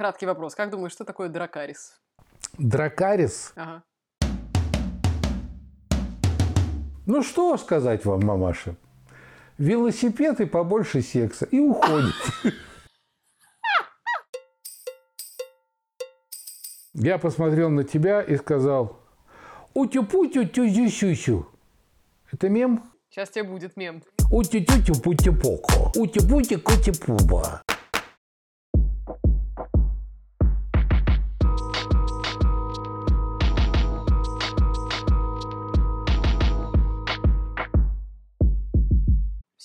Краткий вопрос. Как думаешь, что такое дракарис? Дракарис? Ага. Ну что сказать вам, мамаша? Велосипед и побольше секса. И уходит. Я посмотрел на тебя и сказал, утю-путю тю Это мем? Сейчас тебе будет мем. утю-тю путю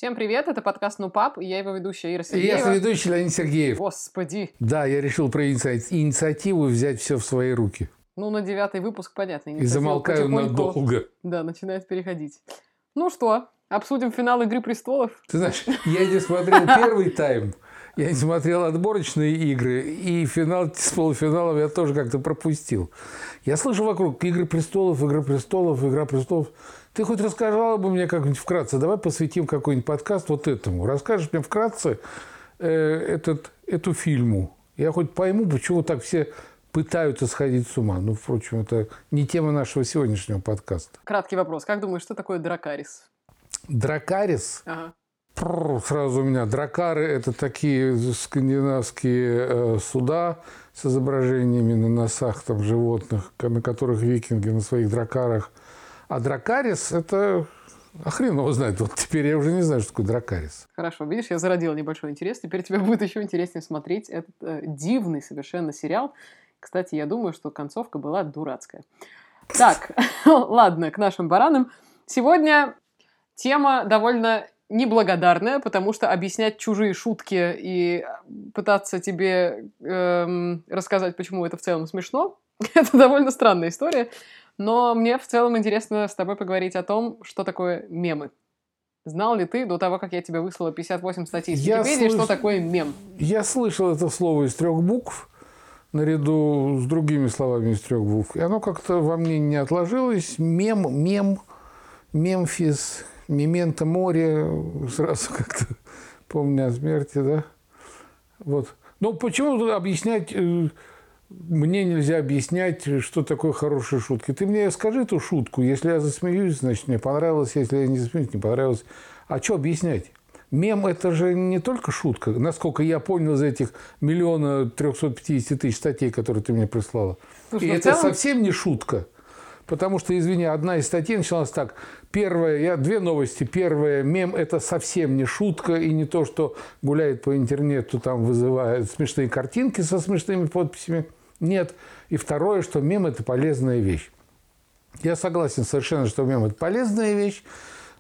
Всем привет, это подкаст «Ну пап», и я его ведущая Ира И Сергеева. я соведущий Леонид Сергеев. Господи. Да, я решил про иници- инициативу взять все в свои руки. Ну, на девятый выпуск, понятно. И замолкаю надолго. Да, начинает переходить. Ну что, обсудим финал «Игры престолов»? Ты знаешь, я не смотрел первый тайм, я не смотрел отборочные игры, и финал с полуфиналом я тоже как-то пропустил. Я слышу вокруг «Игры престолов», «Игра престолов», «Игра престолов». Ты хоть рассказала бы мне как-нибудь вкратце, давай посвятим какой-нибудь подкаст вот этому. Расскажешь мне вкратце э, этот, эту фильму. Я хоть пойму, почему так все пытаются сходить с ума. Ну, впрочем, это не тема нашего сегодняшнего подкаста. Краткий вопрос. Как думаешь, что такое дракарис? Дракарис Ага. Пррр, Сразу у меня дракары – это такие скандинавские э, суда с изображениями на носах там, животных, на которых викинги на своих дракарах. А дракарис – это а хрен его знает. Вот теперь я уже не знаю, что такое дракарис. Хорошо, видишь, я зародила небольшой интерес. Теперь тебе будет еще интереснее смотреть этот э, дивный совершенно сериал. Кстати, я думаю, что концовка была дурацкая. Так, ладно, к нашим баранам. Сегодня тема довольно неблагодарная, потому что объяснять чужие шутки и пытаться тебе эм, рассказать, почему это в целом смешно, это довольно странная история. Но мне в целом интересно с тобой поговорить о том, что такое мемы. Знал ли ты до того, как я тебе выслала 58 статей из Я Википедии, что слыш- такое мем? Я слышал это слово из трех букв, наряду с другими словами из трех букв. И оно как-то во мне не отложилось. Мем, мем, Мемфис, Мементо море. Сразу как-то помню о смерти, да? Вот. Но почему объяснять... Мне нельзя объяснять, что такое хорошие шутки. Ты мне скажи эту шутку. Если я засмеюсь, значит, мне понравилось. Если я не засмеюсь, не понравилось. А что объяснять? Мем – это же не только шутка. Насколько я понял из этих миллиона 350 тысяч статей, которые ты мне прислала. Слушай, И ну, в это целом- совсем не шутка. Потому что, извини, одна из статей началась так. Первая, я две новости. Первая, мем – это совсем не шутка и не то, что гуляет по интернету, там вызывает смешные картинки со смешными подписями. Нет. И второе, что мем – это полезная вещь. Я согласен совершенно, что мем – это полезная вещь.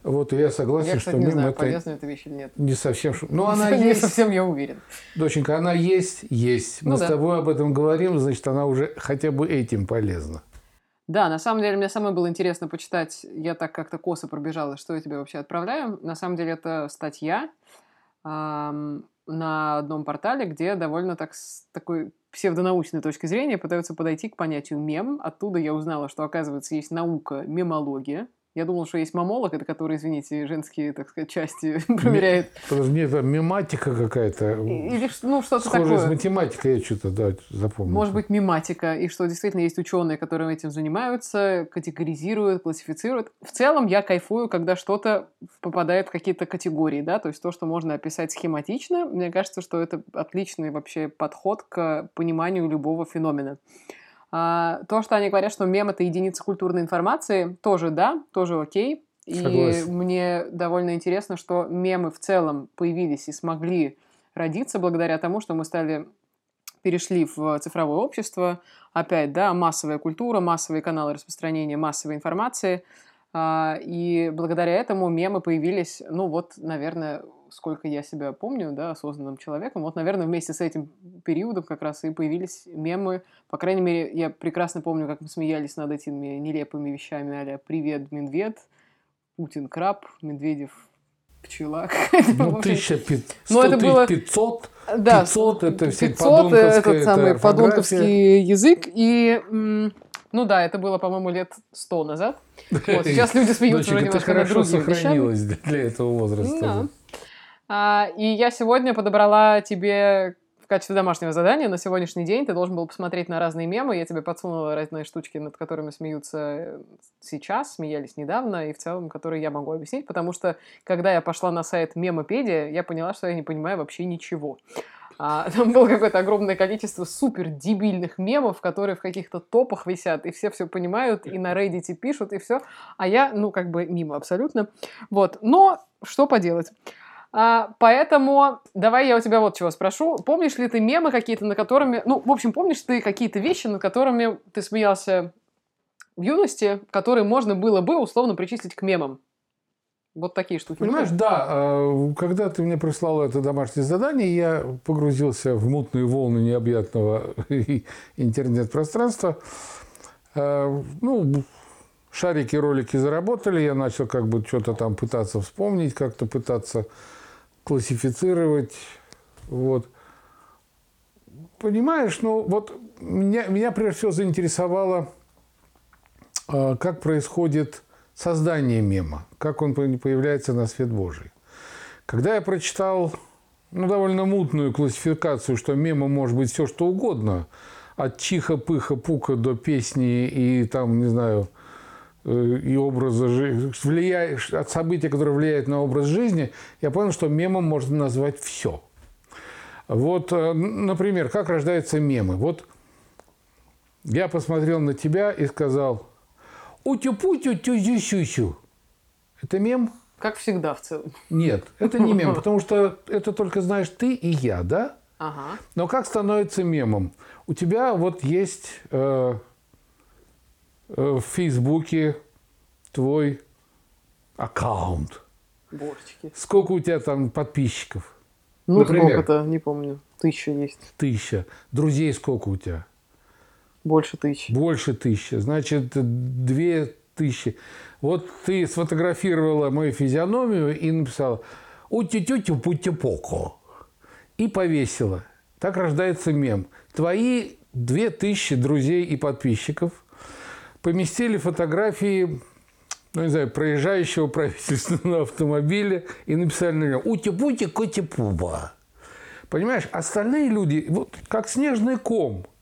Вот, и я согласен, Я, что кстати, не мем знаю, это полезная эта вещь или нет. не совсем. Но она не есть. совсем я уверен. Доченька, она есть, есть. Мы Ну с да. тобой об этом говорим, значит, она уже хотя бы этим полезна. Да, на самом деле, мне самой было интересно почитать, я так как-то косо пробежала, что я тебе вообще отправляю. На самом деле, это статья на одном портале, где довольно так с такой псевдонаучной точки зрения пытаются подойти к понятию мем. Оттуда я узнала, что, оказывается, есть наука мемология. Я думала, что есть мамолог, это который, извините, женские, так сказать, части проверяет. Подожди, это мематика какая-то. Или ну, что-то Схожая с такое. математикой, я что-то да, запомнил. Может быть, мематика, и что действительно есть ученые, которые этим занимаются, категоризируют, классифицируют. В целом я кайфую, когда что-то попадает в какие-то категории, да, то есть то, что можно описать схематично, мне кажется, что это отличный вообще подход к пониманию любого феномена. А, то, что они говорят, что мем — это единица культурной информации, тоже да, тоже окей. И Согласен. мне довольно интересно, что мемы в целом появились и смогли родиться благодаря тому, что мы стали перешли в цифровое общество. Опять, да, массовая культура, массовые каналы распространения массовой информации. А, И благодаря этому мемы появились, ну вот, наверное, сколько я себя помню, да, осознанным человеком, вот, наверное, вместе с этим периодом как раз и появились мемы. По крайней мере, я прекрасно помню, как мы смеялись над этими нелепыми вещами а «Привет, медведь», «Путин краб», «Медведев пчела». Ну, 1500, Ну, это было- 500, Да, 500 это все 500 подонковская этот это самый подонковский язык. И, ну да, это было, по-моему, лет 100 назад. Вот, сейчас люди смеются уже Доченька, ты немножко над хорошо сохранилась для этого возраста. Да. А, и я сегодня подобрала тебе в качестве домашнего задания на сегодняшний день ты должен был посмотреть на разные мемы. Я тебе подсунула разные штучки, над которыми смеются э, сейчас, смеялись недавно, и в целом, которые я могу объяснить, потому что, когда я пошла на сайт Мемопедия, я поняла, что я не понимаю вообще ничего. А, там было какое-то огромное количество супер дебильных мемов, которые в каких-то топах висят, и все все понимают, и на Reddit пишут, и все. А я, ну, как бы мимо абсолютно. Вот. Но что поделать? А, поэтому давай я у тебя вот чего спрошу. Помнишь ли ты мемы какие-то, на которыми... Ну, в общем, помнишь ты какие-то вещи, над которыми ты смеялся в юности, которые можно было бы условно причислить к мемам? Вот такие штуки. Понимаешь, да, а, когда ты мне прислал это домашнее задание, я погрузился в мутные волны необъятного интернет-пространства. А, ну, шарики, ролики заработали, я начал как бы что-то там пытаться вспомнить, как-то пытаться классифицировать. Вот. Понимаешь, ну вот меня, меня прежде всего заинтересовало, а, как происходит создание мема, как он появляется на свет Божий. Когда я прочитал ну, довольно мутную классификацию, что мемом может быть все что угодно, от чиха, пыха, пука до песни и там, не знаю, и образа жизни, от события, которые влияют на образ жизни, я понял, что мемом можно назвать все. Вот, э, например, как рождаются мемы. Вот я посмотрел на тебя и сказал, утю-путю, тю-зю-сю-сю. Это мем? Как всегда в целом. Нет, это не мем, потому что это только знаешь ты и я, да? Ага. Но как становится мемом? У тебя вот есть э, э, в Фейсбуке твой аккаунт. Божечки. Сколько у тебя там подписчиков? Ну, Например, сколько-то, не помню. Тысяча есть. Тысяча. Друзей сколько у тебя? Больше тысячи. Больше тысячи. Значит, две тысячи. Вот ты сфотографировала мою физиономию и написала «Ути-тютю пути-поко» и повесила. Так рождается мем. Твои две тысячи друзей и подписчиков поместили фотографии ну, не знаю, проезжающего правительственного автомобиля и написали на нем «Ути-пути, коти-пуба». Понимаешь, остальные люди, вот как снежный ком –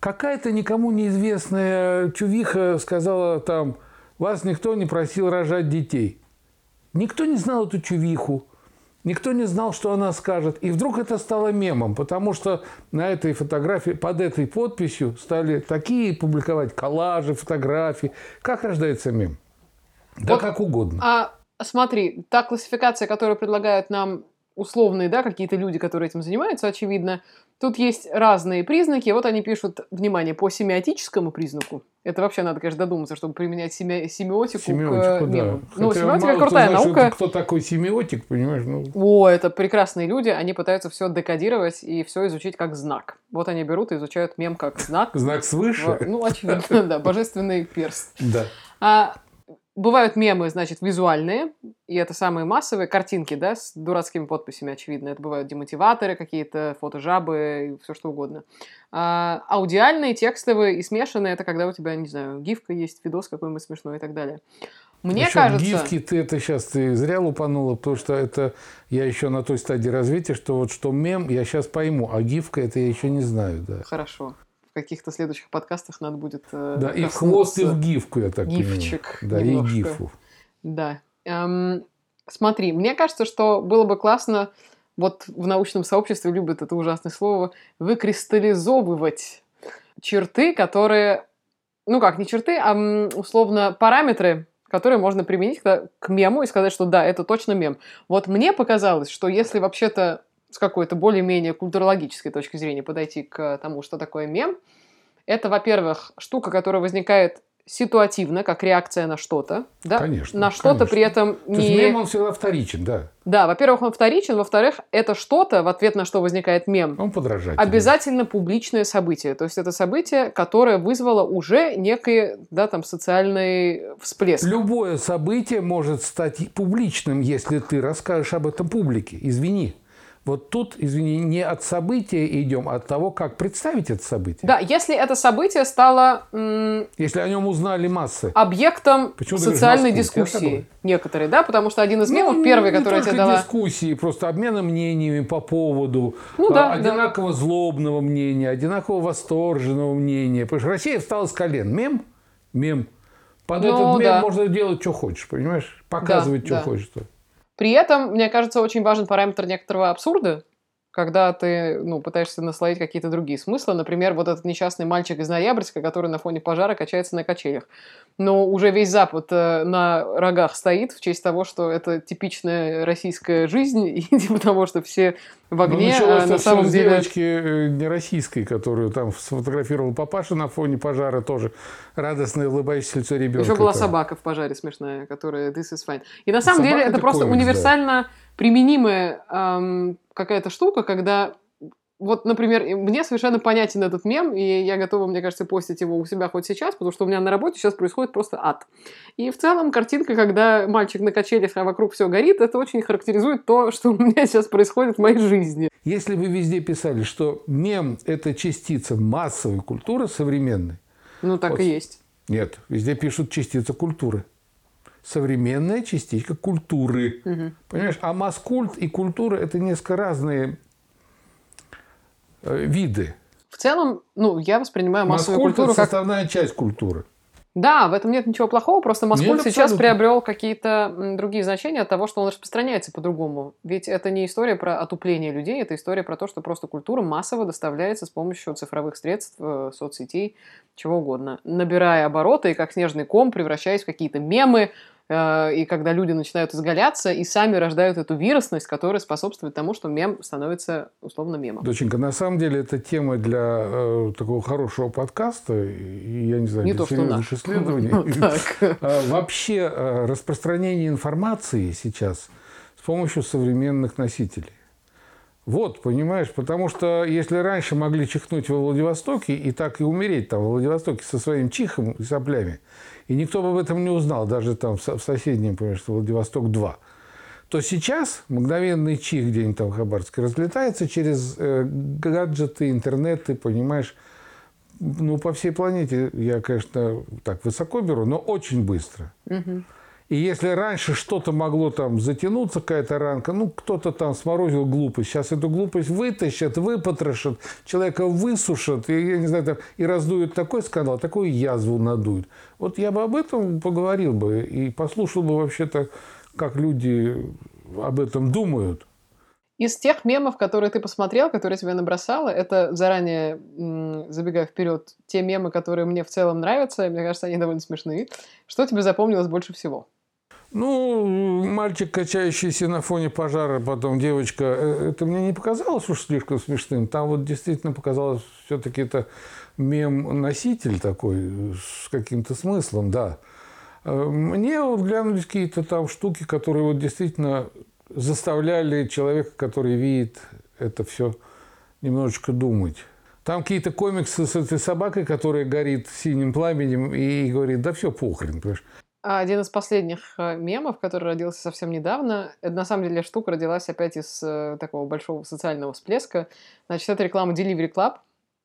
Какая-то никому неизвестная чувиха сказала там, вас никто не просил рожать детей. Никто не знал эту чувиху. Никто не знал, что она скажет. И вдруг это стало мемом, потому что на этой фотографии, под этой подписью стали такие публиковать коллажи, фотографии. Как рождается мем? Да вот, как угодно. А смотри, та классификация, которую предлагают нам условные, да, какие-то люди, которые этим занимаются, очевидно, Тут есть разные признаки. Вот они пишут, внимание, по семиотическому признаку. Это вообще надо, конечно, додуматься, чтобы применять семи... семиотику, семиотику к мему. Да. Ну, Хотя семиотика крутая знаешь, наука. Кто такой семиотик, понимаешь? Ну... О, это прекрасные люди. Они пытаются все декодировать и все изучить как знак. Вот они берут и изучают мем как знак. Знак свыше? Ну, очевидно, да. Божественный перст. Да. Бывают мемы, значит, визуальные, и это самые массовые картинки, да, с дурацкими подписями, очевидно. Это бывают демотиваторы какие-то, фотожабы, все что угодно. А, аудиальные, текстовые и смешанные, это когда у тебя, не знаю, гифка есть, видос какой-нибудь смешной и так далее. Мне Причем кажется... гифки ты это сейчас ты зря лупанула, потому что это я еще на той стадии развития, что вот что мем, я сейчас пойму, а гифка это я еще не знаю, да. Хорошо в каких-то следующих подкастах надо будет э, Да, и в хвост, и в гифку, я так Гифчик понимаю. Да, немножко. и гифу. Да. Эм, смотри, мне кажется, что было бы классно, вот в научном сообществе любят это ужасное слово, выкристаллизовывать черты, которые, ну как, не черты, а условно параметры, которые можно применить к мему и сказать, что да, это точно мем. Вот мне показалось, что если вообще-то с какой-то более-менее культурологической точки зрения подойти к тому, что такое мем, это, во-первых, штука, которая возникает ситуативно, как реакция на что-то. Да? Конечно. На что-то при этом не... То есть мем, он всегда вторичен, да. Да, во-первых, он вторичен, во-вторых, это что-то, в ответ на что возникает мем, он подражает. Обязательно публичное событие. То есть это событие, которое вызвало уже некий, да, там, социальный всплеск. Любое событие может стать публичным, если ты расскажешь об этом публике. Извини. Вот тут, извини, не от события идем, а от того, как представить это событие. Да, если это событие стало если о нем узнали массы. объектом Почему социальной дискуссии некоторые, да, потому что один из ну, мемов, ну, первый, не который я тебе дала... дискуссии, просто обмена мнениями по поводу ну, да, а, одинаково да. злобного мнения, одинаково восторженного мнения. Потому что Россия встала с колен. Мем? Мем. Под ну, этот мем да. можно делать, что хочешь, понимаешь? Показывать, да, что да. хочешь. При этом, мне кажется, очень важен параметр некоторого абсурда, когда ты ну, пытаешься наслоить какие-то другие смыслы. Например, вот этот несчастный мальчик из Ноябрьска, который на фоне пожара качается на качелях. Но уже весь Запад э, на рогах стоит в честь того, что это типичная российская жизнь, и типа того, что все в ну, огне, ну, а на самом деле... девочки э, не российской, которую там сфотографировал папаша на фоне пожара, тоже радостное улыбающееся лицо ребенка. Еще была собака в пожаре смешная, которая this is fine. И на самом Собака деле это просто универсально... Да применимая эм, какая-то штука, когда вот, например, мне совершенно понятен этот мем, и я готова, мне кажется, постить его у себя хоть сейчас, потому что у меня на работе сейчас происходит просто ад. И в целом картинка, когда мальчик на качелях, а вокруг все горит, это очень характеризует то, что у меня сейчас происходит в моей жизни. Если вы везде писали, что мем – это частица массовой культуры современной. Ну, так вот, и есть. Нет, везде пишут частица культуры современная частичка культуры. Угу. Понимаешь? А маскульт и культура – это несколько разные э, виды. В целом, ну, я воспринимаю массовую Маскульт культуру это составная часть культуры. Да, в этом нет ничего плохого, просто Москвуль нет, сейчас приобрел какие-то другие значения от того, что он распространяется по-другому. Ведь это не история про отупление людей, это история про то, что просто культура массово доставляется с помощью цифровых средств, э, соцсетей, чего угодно, набирая обороты и как снежный ком, превращаясь в какие-то мемы, и когда люди начинают изгаляться и сами рождают эту вирусность, которая способствует тому, что мем становится условно мемом. Доченька, на самом деле это тема для э, такого хорошего подкаста, и я не знаю, не для то, серьезных исследований. А, вообще э, распространение информации сейчас с помощью современных носителей. Вот, понимаешь, потому что если раньше могли чихнуть во Владивостоке и так и умереть там во Владивостоке со своим чихом и соплями, и никто бы об этом не узнал, даже там в соседнем, понимаешь, Владивосток-2, то сейчас мгновенный чих где-нибудь там в Хабаровске разлетается через э, гаджеты, интернеты, понимаешь, ну, по всей планете, я, конечно, так высоко беру, но очень быстро. Угу. И если раньше что-то могло там затянуться, какая-то ранка, ну, кто-то там сморозил глупость, сейчас эту глупость вытащат, выпотрошат, человека высушат, и, я не знаю, там, и раздуют такой скандал, такую язву надуют. Вот я бы об этом поговорил бы и послушал бы вообще-то, как люди об этом думают. Из тех мемов, которые ты посмотрел, которые тебя набросала, это заранее, забегая вперед, те мемы, которые мне в целом нравятся, мне кажется, они довольно смешные. Что тебе запомнилось больше всего? Ну, мальчик, качающийся на фоне пожара, потом девочка, э, это мне не показалось уж слишком смешным. Там вот действительно показалось все-таки это мем-носитель такой с каким-то смыслом, да. Э, мне вот глянулись какие-то там штуки, которые вот действительно заставляли человека, который видит это все, немножечко думать. Там какие-то комиксы с этой собакой, которая горит синим пламенем и говорит, да все похрен, понимаешь. Один из последних э, мемов, который родился совсем недавно, это на самом деле штука родилась опять из э, такого большого социального всплеска. Значит, это реклама Delivery Club.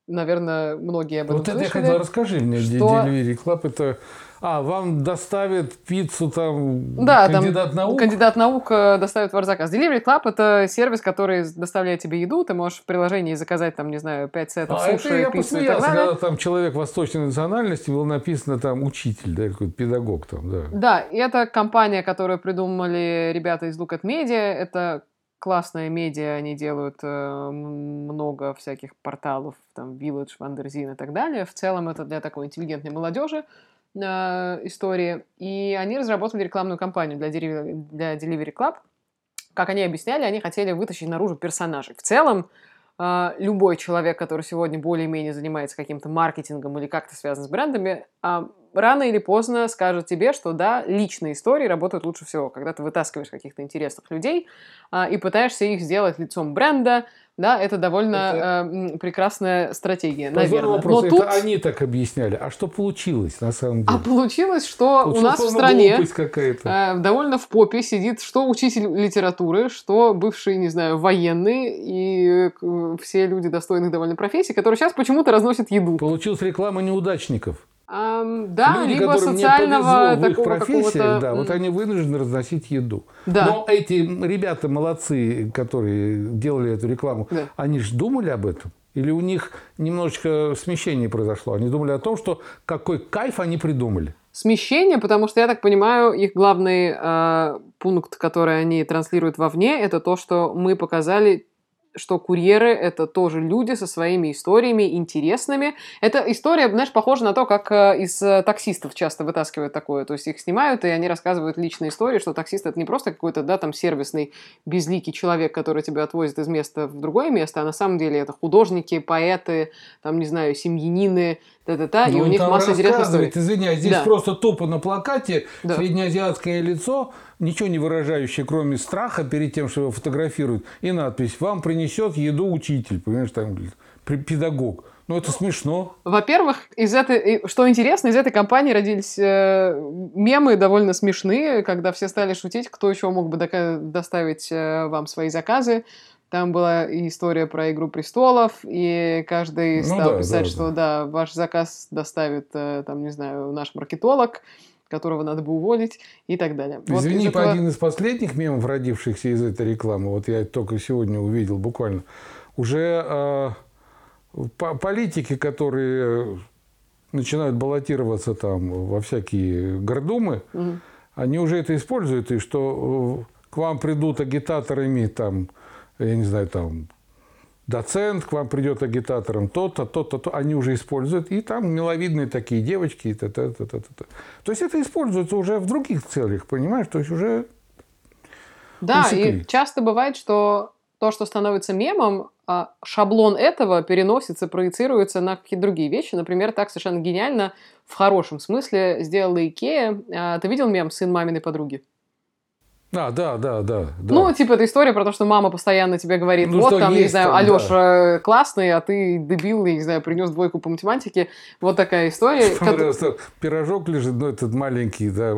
Наверное, многие об этом Вот слышали, это я хотел, расскажи мне, что... Delivery Club, это а, вам доставят пиццу там да, кандидат там наук? кандидат наук э, доставит ваш заказ. Delivery Club – это сервис, который доставляет тебе еду. Ты можешь в приложении заказать, там, не знаю, 5 сетов а, суши, это пиццу и так далее. когда там человек восточной национальности, было написано там учитель, да, какой-то педагог там, да. Да, и это компания, которую придумали ребята из Look at Media. Это классная медиа, они делают э, много всяких порталов, там, Village, Wonderzine и так далее. В целом это для такой интеллигентной молодежи истории. И они разработали рекламную кампанию для, для Delivery Club. Как они объясняли, они хотели вытащить наружу персонажей. В целом, э, любой человек, который сегодня более-менее занимается каким-то маркетингом или как-то связан с брендами, э, рано или поздно скажет тебе, что да, личные истории работают лучше всего, когда ты вытаскиваешь каких-то интересных людей э, и пытаешься их сделать лицом бренда, да, это довольно это... Э, прекрасная стратегия, наверное. Вопрос, Но это тут... они так объясняли. А что получилось на самом деле? А получилось, что получилось, у нас в стране э, довольно в попе сидит что учитель литературы, что бывший, не знаю, военный и э, все люди достойных довольно профессий, которые сейчас почему-то разносят еду. Получилась реклама неудачников. Um, да, Люди, либо социального не в их профессиях, да, вот они вынуждены разносить еду. Да. Но эти ребята молодцы, которые делали эту рекламу, да. они же думали об этом? Или у них немножечко смещение произошло? Они думали о том, что какой кайф они придумали? Смещение, потому что, я так понимаю, их главный э, пункт, который они транслируют вовне, это то, что мы показали что курьеры — это тоже люди со своими историями интересными. Эта история, знаешь, похожа на то, как э, из э, таксистов часто вытаскивают такое. То есть их снимают, и они рассказывают личные истории, что таксист — это не просто какой-то, да, там, сервисный, безликий человек, который тебя отвозит из места в другое место, а на самом деле это художники, поэты, там, не знаю, семьянины, та-та-та, ну, и у них масса интересных историй. Извиняюсь, здесь да. просто тупо на плакате да. среднеазиатское лицо, ничего не выражающее, кроме страха перед тем, что его фотографируют, и надпись «Вам принесет еду учитель», понимаешь, там педагог. Ну, это смешно. Во-первых, из этой, что интересно, из этой компании родились э, мемы довольно смешные, когда все стали шутить, кто еще мог бы доставить э, вам свои заказы. Там была и история про «Игру престолов», и каждый ну, стал да, писать, да, что да. да, ваш заказ доставит, э, там, не знаю, наш маркетолог, которого надо бы уволить и так далее. Извини, вот этого... один из последних мемов, родившихся из этой рекламы, вот я только сегодня увидел буквально, уже э, политики, которые начинают баллотироваться там во всякие гордумы, угу. они уже это используют, и что э, к вам придут агитаторами там я не знаю, там, доцент к вам придет агитатором, то-то, то-то, то. Они уже используют. И там миловидные такие девочки. Та -та -та -та -та. То есть это используется уже в других целях, понимаешь? То есть уже Да, усекли. и часто бывает, что то, что становится мемом, а шаблон этого переносится, проецируется на какие-то другие вещи. Например, так совершенно гениально, в хорошем смысле, сделала Икея. А, ты видел мем «Сын маминой подруги»? А, да, да, да, да. Ну, типа, это история про то, что мама постоянно тебе говорит, ну, вот там, есть, не знаю, Алеша да. классный, а ты дебил, я не знаю, принес двойку по математике. Вот такая история. Как... Пирожок лежит, ну, этот маленький, да,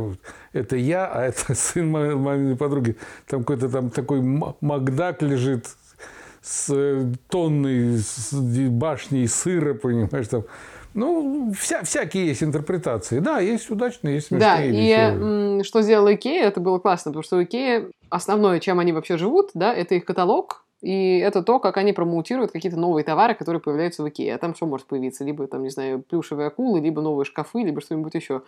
это я, а это сын маминой подруги. Там какой-то там такой Макдак лежит с э, тонной башней сыра, понимаешь, там ну, вся, всякие есть интерпретации. Да, есть удачные, есть смешные. Да, и веселые. что сделала Икея, это было классно, потому что у Икеи основное, чем они вообще живут, да, это их каталог, и это то, как они промоутируют какие-то новые товары, которые появляются в Икее. А там что может появиться? Либо, там, не знаю, плюшевые акулы, либо новые шкафы, либо что-нибудь еще.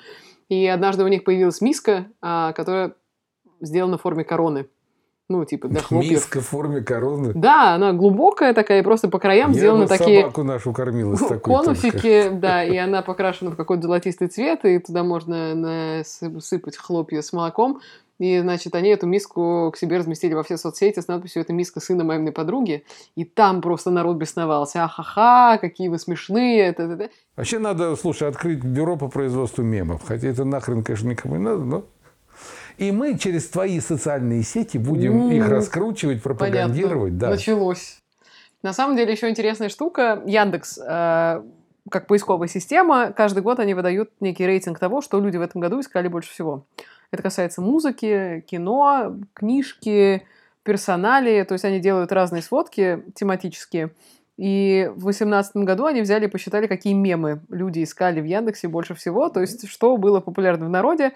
И однажды у них появилась миска, а, которая сделана в форме короны. Ну, типа, для хлопьев. Миска в форме короны. Да, она глубокая такая, и просто по краям Я сделаны такие... собаку нашу кормила с такой Конусики, да, и она покрашена в какой-то золотистый цвет, и туда можно насыпать хлопья с молоком. И, значит, они эту миску к себе разместили во все соцсети с надписью «Это миска сына маминой подруги». И там просто народ бесновался. Ахаха, какие вы смешные. Это, это. Вообще надо, слушай, открыть бюро по производству мемов. Хотя это нахрен, конечно, никому не надо, но и мы через твои социальные сети будем mm. их раскручивать, пропагандировать. Да. Началось. На самом деле еще интересная штука. Яндекс, э, как поисковая система, каждый год они выдают некий рейтинг того, что люди в этом году искали больше всего. Это касается музыки, кино, книжки, персонали. То есть они делают разные сводки тематические. И в 2018 году они взяли и посчитали, какие мемы люди искали в Яндексе больше всего. То есть что было популярно в народе.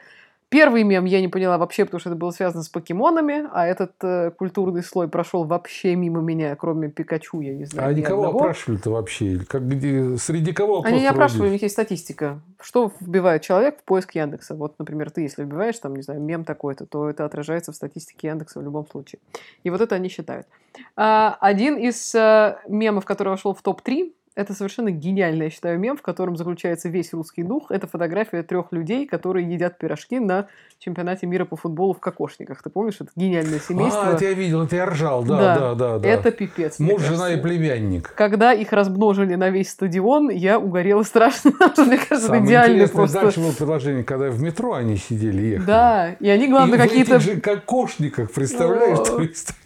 Первый мем я не поняла вообще, потому что это было связано с покемонами, а этот э, культурный слой прошел вообще мимо меня, кроме Пикачу, я не знаю. А никого одного. опрашивали-то вообще? Как, где, среди кого Они не опрашивали, у них есть статистика. Что вбивает человек в поиск Яндекса? Вот, например, ты, если вбиваешь, там, не знаю, мем такой-то, то это отражается в статистике Яндекса в любом случае. И вот это они считают. А, один из а, мемов, который вошел в топ-3, Это совершенно гениальный, я считаю, мем, в котором заключается весь русский дух. Это фотография трех людей, которые едят пирожки на чемпионате мира по футболу в кокошниках. Ты помнишь, это гениальное семейство. А, это я видел, это я ржал, да, да, да. да, да. Это пипец. Муж, жена и племянник. Когда их размножили на весь стадион, я угорела страшно. Мне кажется, это идеально просто. дальше было предложение, когда в метро они сидели, ехали. Да, и они, главное, какие-то... же кокошниках, представляешь?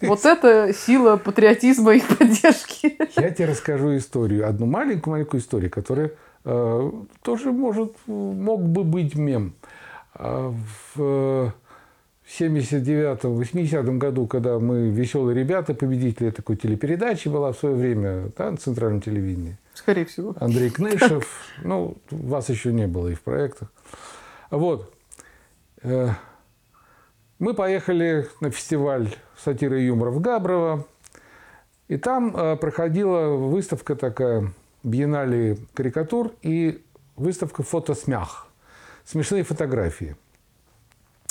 Вот это сила патриотизма и поддержки. Я тебе расскажу историю. Одну маленькую-маленькую историю, которая э, тоже может, мог бы быть мем. А в 79-80 году, когда мы «Веселые ребята», победители такой телепередачи была в свое время да, на центральном телевидении. Скорее всего. Андрей Кнышев. Ну, вас еще не было и в проектах. Вот. Э, мы поехали на фестиваль сатиры и юмора в Габрово. И там э, проходила выставка такая, биеннале карикатур и выставка фотосмях. Смешные фотографии.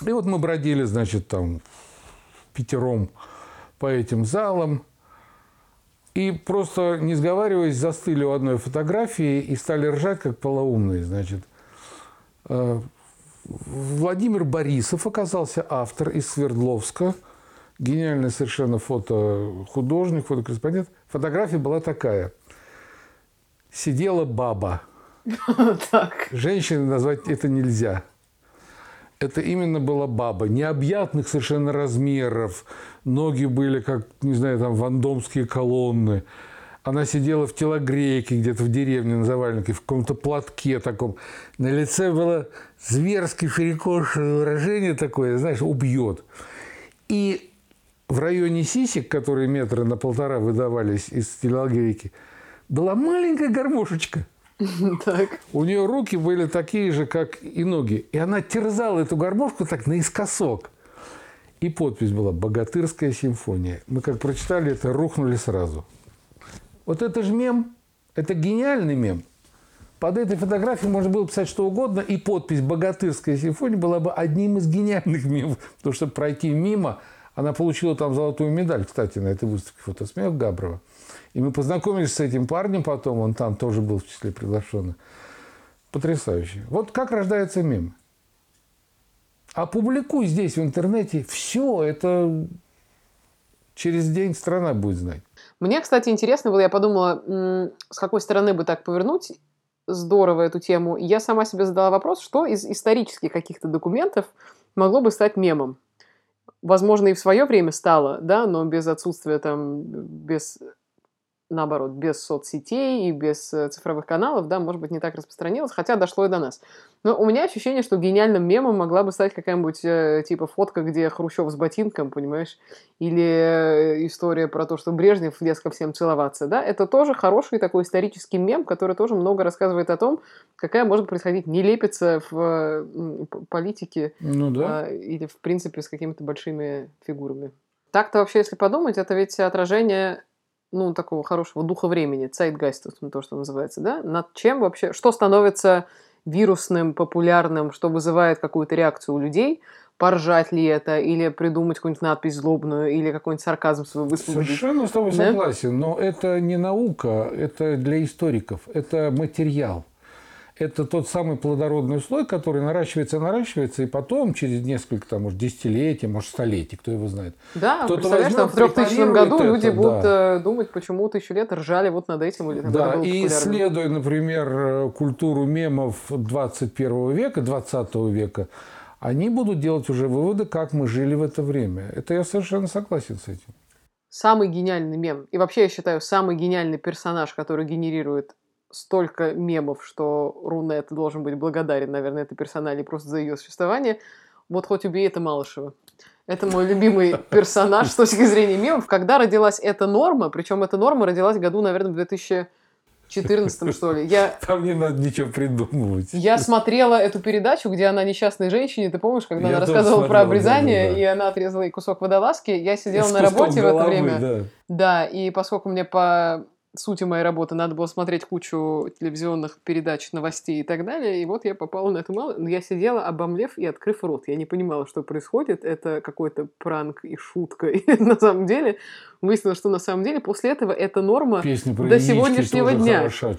И вот мы бродили, значит, там пятером по этим залам. И просто, не сговариваясь, застыли у одной фотографии и стали ржать, как полоумные. Значит, э, Владимир Борисов оказался автор из Свердловска – гениальный совершенно фотохудожник, фотокорреспондент. Фотография была такая. Сидела баба. Женщины назвать это нельзя. Это именно была баба. Необъятных совершенно размеров. Ноги были, как, не знаю, там, вандомские колонны. Она сидела в телогрейке где-то в деревне на Заваленке, в каком-то платке таком. На лице было зверски перекошенное выражение такое, знаешь, убьет. И в районе сисек, которые метры на полтора выдавались из телогрейки, была маленькая гармошечка. Так. У нее руки были такие же, как и ноги. И она терзала эту гармошку так наискосок. И подпись была «Богатырская симфония». Мы как прочитали это, рухнули сразу. Вот это же мем. Это гениальный мем. Под этой фотографией можно было писать что угодно, и подпись «Богатырская симфония» была бы одним из гениальных мемов. Потому что пройти мимо – она получила там золотую медаль, кстати, на этой выставке «Фотосмех» Габрова. И мы познакомились с этим парнем потом, он там тоже был в числе приглашенных. Потрясающе. Вот как рождается мем. Опубликуй здесь в интернете все, это через день страна будет знать. Мне, кстати, интересно было, я подумала, с какой стороны бы так повернуть здорово эту тему. Я сама себе задала вопрос, что из исторических каких-то документов могло бы стать мемом возможно, и в свое время стало, да, но без отсутствия там, без наоборот, без соцсетей и без э, цифровых каналов, да, может быть, не так распространилось, хотя дошло и до нас. Но у меня ощущение, что гениальным мемом могла бы стать какая-нибудь э, типа фотка, где Хрущев с ботинком, понимаешь, или э, история про то, что Брежнев лез ко всем целоваться, да, это тоже хороший такой исторический мем, который тоже много рассказывает о том, какая может происходить нелепица в политике ну, да. а, или, в принципе, с какими-то большими фигурами. Так-то вообще, если подумать, это ведь отражение ну, такого хорошего духа времени, цайтгайста, то, что называется, да, над чем вообще, что становится вирусным, популярным, что вызывает какую-то реакцию у людей, поржать ли это, или придумать какую-нибудь надпись злобную, или какой-нибудь сарказм свой высвободить. Совершенно с тобой да? согласен, но это не наука, это для историков, это материал это тот самый плодородный слой, который наращивается, наращивается, и потом через несколько, там, может, десятилетий, может, столетий, кто его знает. Да, кто представляешь, возьмет, там в 3000 году это, люди будут да. Э, думать, почему тысячу лет ржали вот над этим. Или, да, и исследуя, например, э, культуру мемов 21 века, 20 века, они будут делать уже выводы, как мы жили в это время. Это я совершенно согласен с этим. Самый гениальный мем, и вообще я считаю, самый гениальный персонаж, который генерирует столько мемов, что Рунет должен быть благодарен, наверное, этой персонале просто за ее существование. Вот хоть убей это Малышева. Это мой любимый персонаж с точки зрения мемов. Когда родилась эта норма, причем эта норма родилась году, наверное, в 2014 что ли. Я... Там не надо ничего придумывать. Я смотрела эту передачу, где она несчастной женщине, ты помнишь, когда я она рассказывала смотрел, про обрезание, да, да. и она отрезала ей кусок водолазки. Я сидела С на работе в это время. Да. да, и поскольку мне по сути моей работы надо было смотреть кучу телевизионных передач, новостей и так далее. И вот я попала на эту малую. Я сидела, обомлев и открыв рот. Я не понимала, что происходит. Это какой-то пранк и шутка. И на самом деле выяснилось, что на самом деле после этого эта норма Песня про до сегодняшнего дня хороша,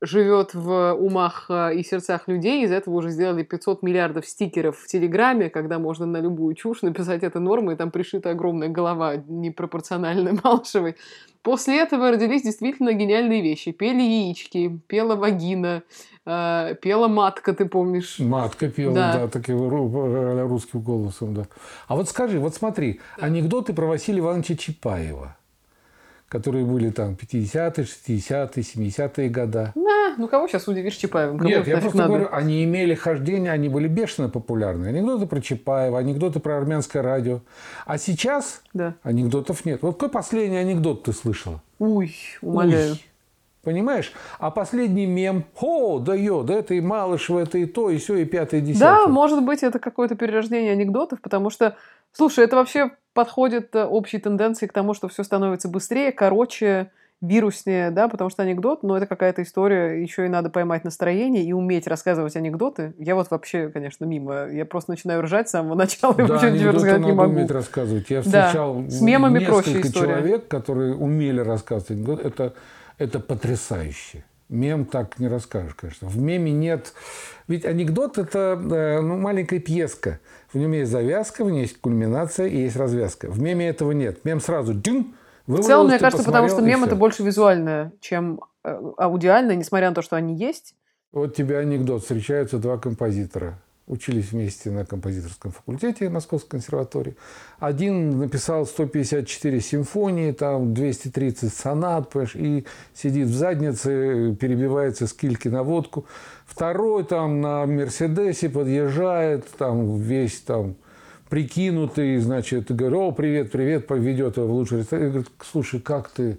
живет в умах э, и сердцах людей. Из этого уже сделали 500 миллиардов стикеров в Телеграме, когда можно на любую чушь написать это нормы, и там пришита огромная голова непропорциональная Малышевой. После этого родились действительно гениальные вещи. Пели яички, пела вагина, э, пела матка, ты помнишь? Матка пела, Да. да, таким ру- русским голосом, да. А вот скажи, вот смотри, анекдоты про Василия Ивановича Чапаева, которые были там 50-е, 60-е, 70-е года. На, ну кого сейчас удивишь Чапаевым? Кому Нет, я просто надо? говорю, они имели хождение, они были бешено популярны. Анекдоты про Чапаева, анекдоты про армянское радио. А сейчас Да. анекдотов нет. Вот какой последний анекдот ты слышала? Уй, умоляю. Уй. Понимаешь? А последний мем, о, да ё, да это и Малышева, это и то, и все, и пятое, и Да, десятое. может быть, это какое-то перерождение анекдотов, потому что, слушай, это вообще подходит э, общей тенденции к тому, что все становится быстрее, короче, вируснее, да, потому что анекдот, ну, это какая-то история, еще и надо поймать настроение и уметь рассказывать анекдоты. Я вот вообще, конечно, мимо. Я просто начинаю ржать с самого начала, и Да, вообще ничего анекдоты рассказать не могу. уметь рассказывать. Я Да, встречал с мемами несколько человек, которые умели рассказывать анекдоты. Это, это потрясающе. Мем так не расскажешь, конечно. В меме нет... Ведь анекдот – это э, ну, маленькая пьеска. В нем есть завязка, в нем есть кульминация и есть развязка. В меме этого нет. Мем сразу дым, В целом, мне кажется, потому что мем это больше визуальное, чем э, аудиальное, несмотря на то, что они есть. Вот тебе анекдот. Встречаются два композитора. Учились вместе на композиторском факультете Московской консерватории. Один написал 154 симфонии, там 230 сонат, понимаешь, и сидит в заднице, перебивается с кильки на водку. Второй там на Мерседесе подъезжает, там весь там прикинутый, значит, говорит, о, привет, привет, поведет его в лучший ресторан. И говорит, слушай, как ты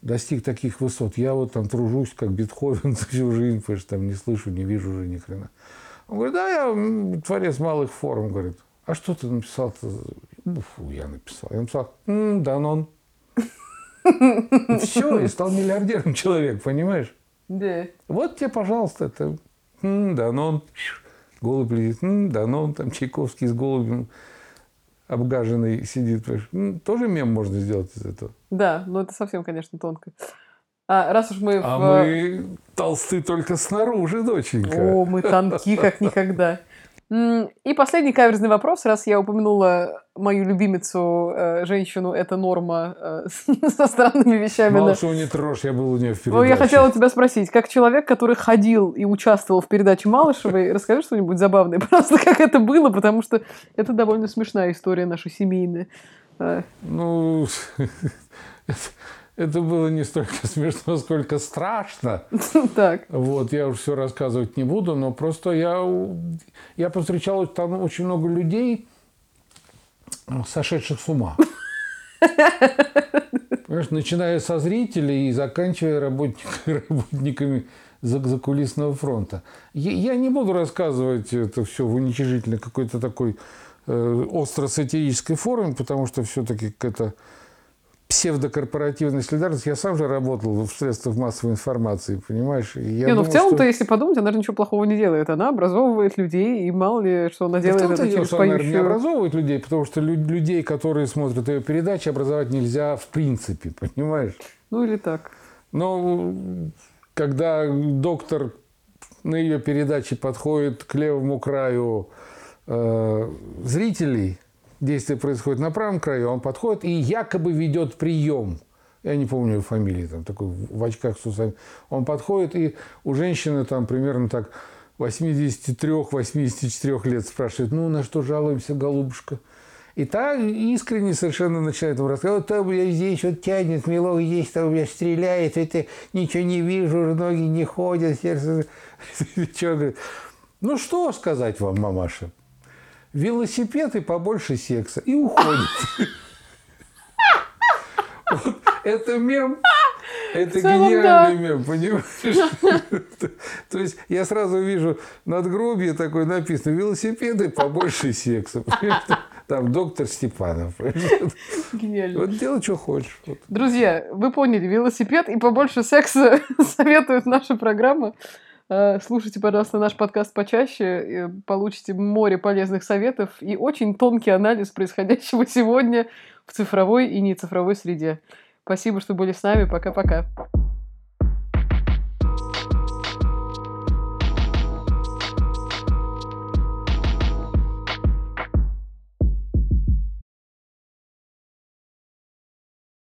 достиг таких высот. Я вот там тружусь, как Бетховен всю жизнь, потому что там не слышу, не вижу уже ни хрена. Он говорит, да, я творец малых форм. Говорит, а что ты написал-то? Ну, фу, я написал. Я написал, «М, Данон. И все, и стал миллиардером человек, понимаешь? Да. Вот тебе, пожалуйста, это м, Данон. Голубь летит, м, Данон, там Чайковский с голубем обгаженный сидит. Тоже мем можно сделать из этого. Да, но это совсем, конечно, тонко. А раз уж мы А в... мы толсты только снаружи, доченька. О, мы тонки, как никогда. И последний каверзный вопрос, раз я упомянула мою любимицу, э, женщину, это норма э, со странными вещами. Малышеву не трожь, я был у нее в передаче. Ну, я хотела тебя спросить, как человек, который ходил и участвовал в передаче Малышевой, расскажи что-нибудь забавное, просто как это было, потому что это довольно смешная история наша семейная. Э, Ну, это, было не столько смешно, сколько страшно. Так, Вот, я уж все рассказывать не буду, но просто я, я повстречал там очень много людей, сошедших с ума. Понимаешь, начиная со зрителей и заканчивая работник- работниками за- закулисного фронта. Я, я не буду рассказывать это все в уничижительной какой-то такой э, остро-сатирической форме, потому что все-таки это псевдокорпоративная солидарность. Я сам же работал в средствах массовой информации, понимаешь? И я не, ну в думал, целом-то, что- если подумать, она же ничего плохого не делает. Она образовывает людей, и мало ли, что она Да делает это дело, через что она, не поющую... образовывает людей, потому что лю- людей, которые смотрят ее передачи, образовать нельзя в принципе, понимаешь? Ну или так. Но когда доктор на ее передаче подходит к левому краю э, зрителей, действие происходит на правом краю, он подходит и якобы ведет прием. Я не помню его фамилии, там такой в очках с усами. Он подходит, и у женщины там примерно так 83-84 лет спрашивает, ну, на что жалуемся, голубушка? И та искренне совершенно начинает ему рассказывать, там меня здесь вот тянет, мелок есть, там меня стреляет, это ничего не вижу, ноги не ходят, сердце... Чё, говорит, Ну, что сказать вам, мамаша? Велосипед и побольше секса. И уходит. Вот Это мем. Это целом, гениальный мем, понимаешь? То есть я сразу вижу надгробие такое написано, велосипеды побольше секса. Там доктор Степанов. Гениально. Вот делай, что хочешь. Друзья, вы поняли, велосипед и побольше секса советует наша программа. Э, Слушайте, пожалуйста, наш подкаст почаще, э, получите море полезных советов и очень тонкий анализ происходящего сегодня в цифровой и нецифровой среде. Спасибо, что были с нами. Пока-пока.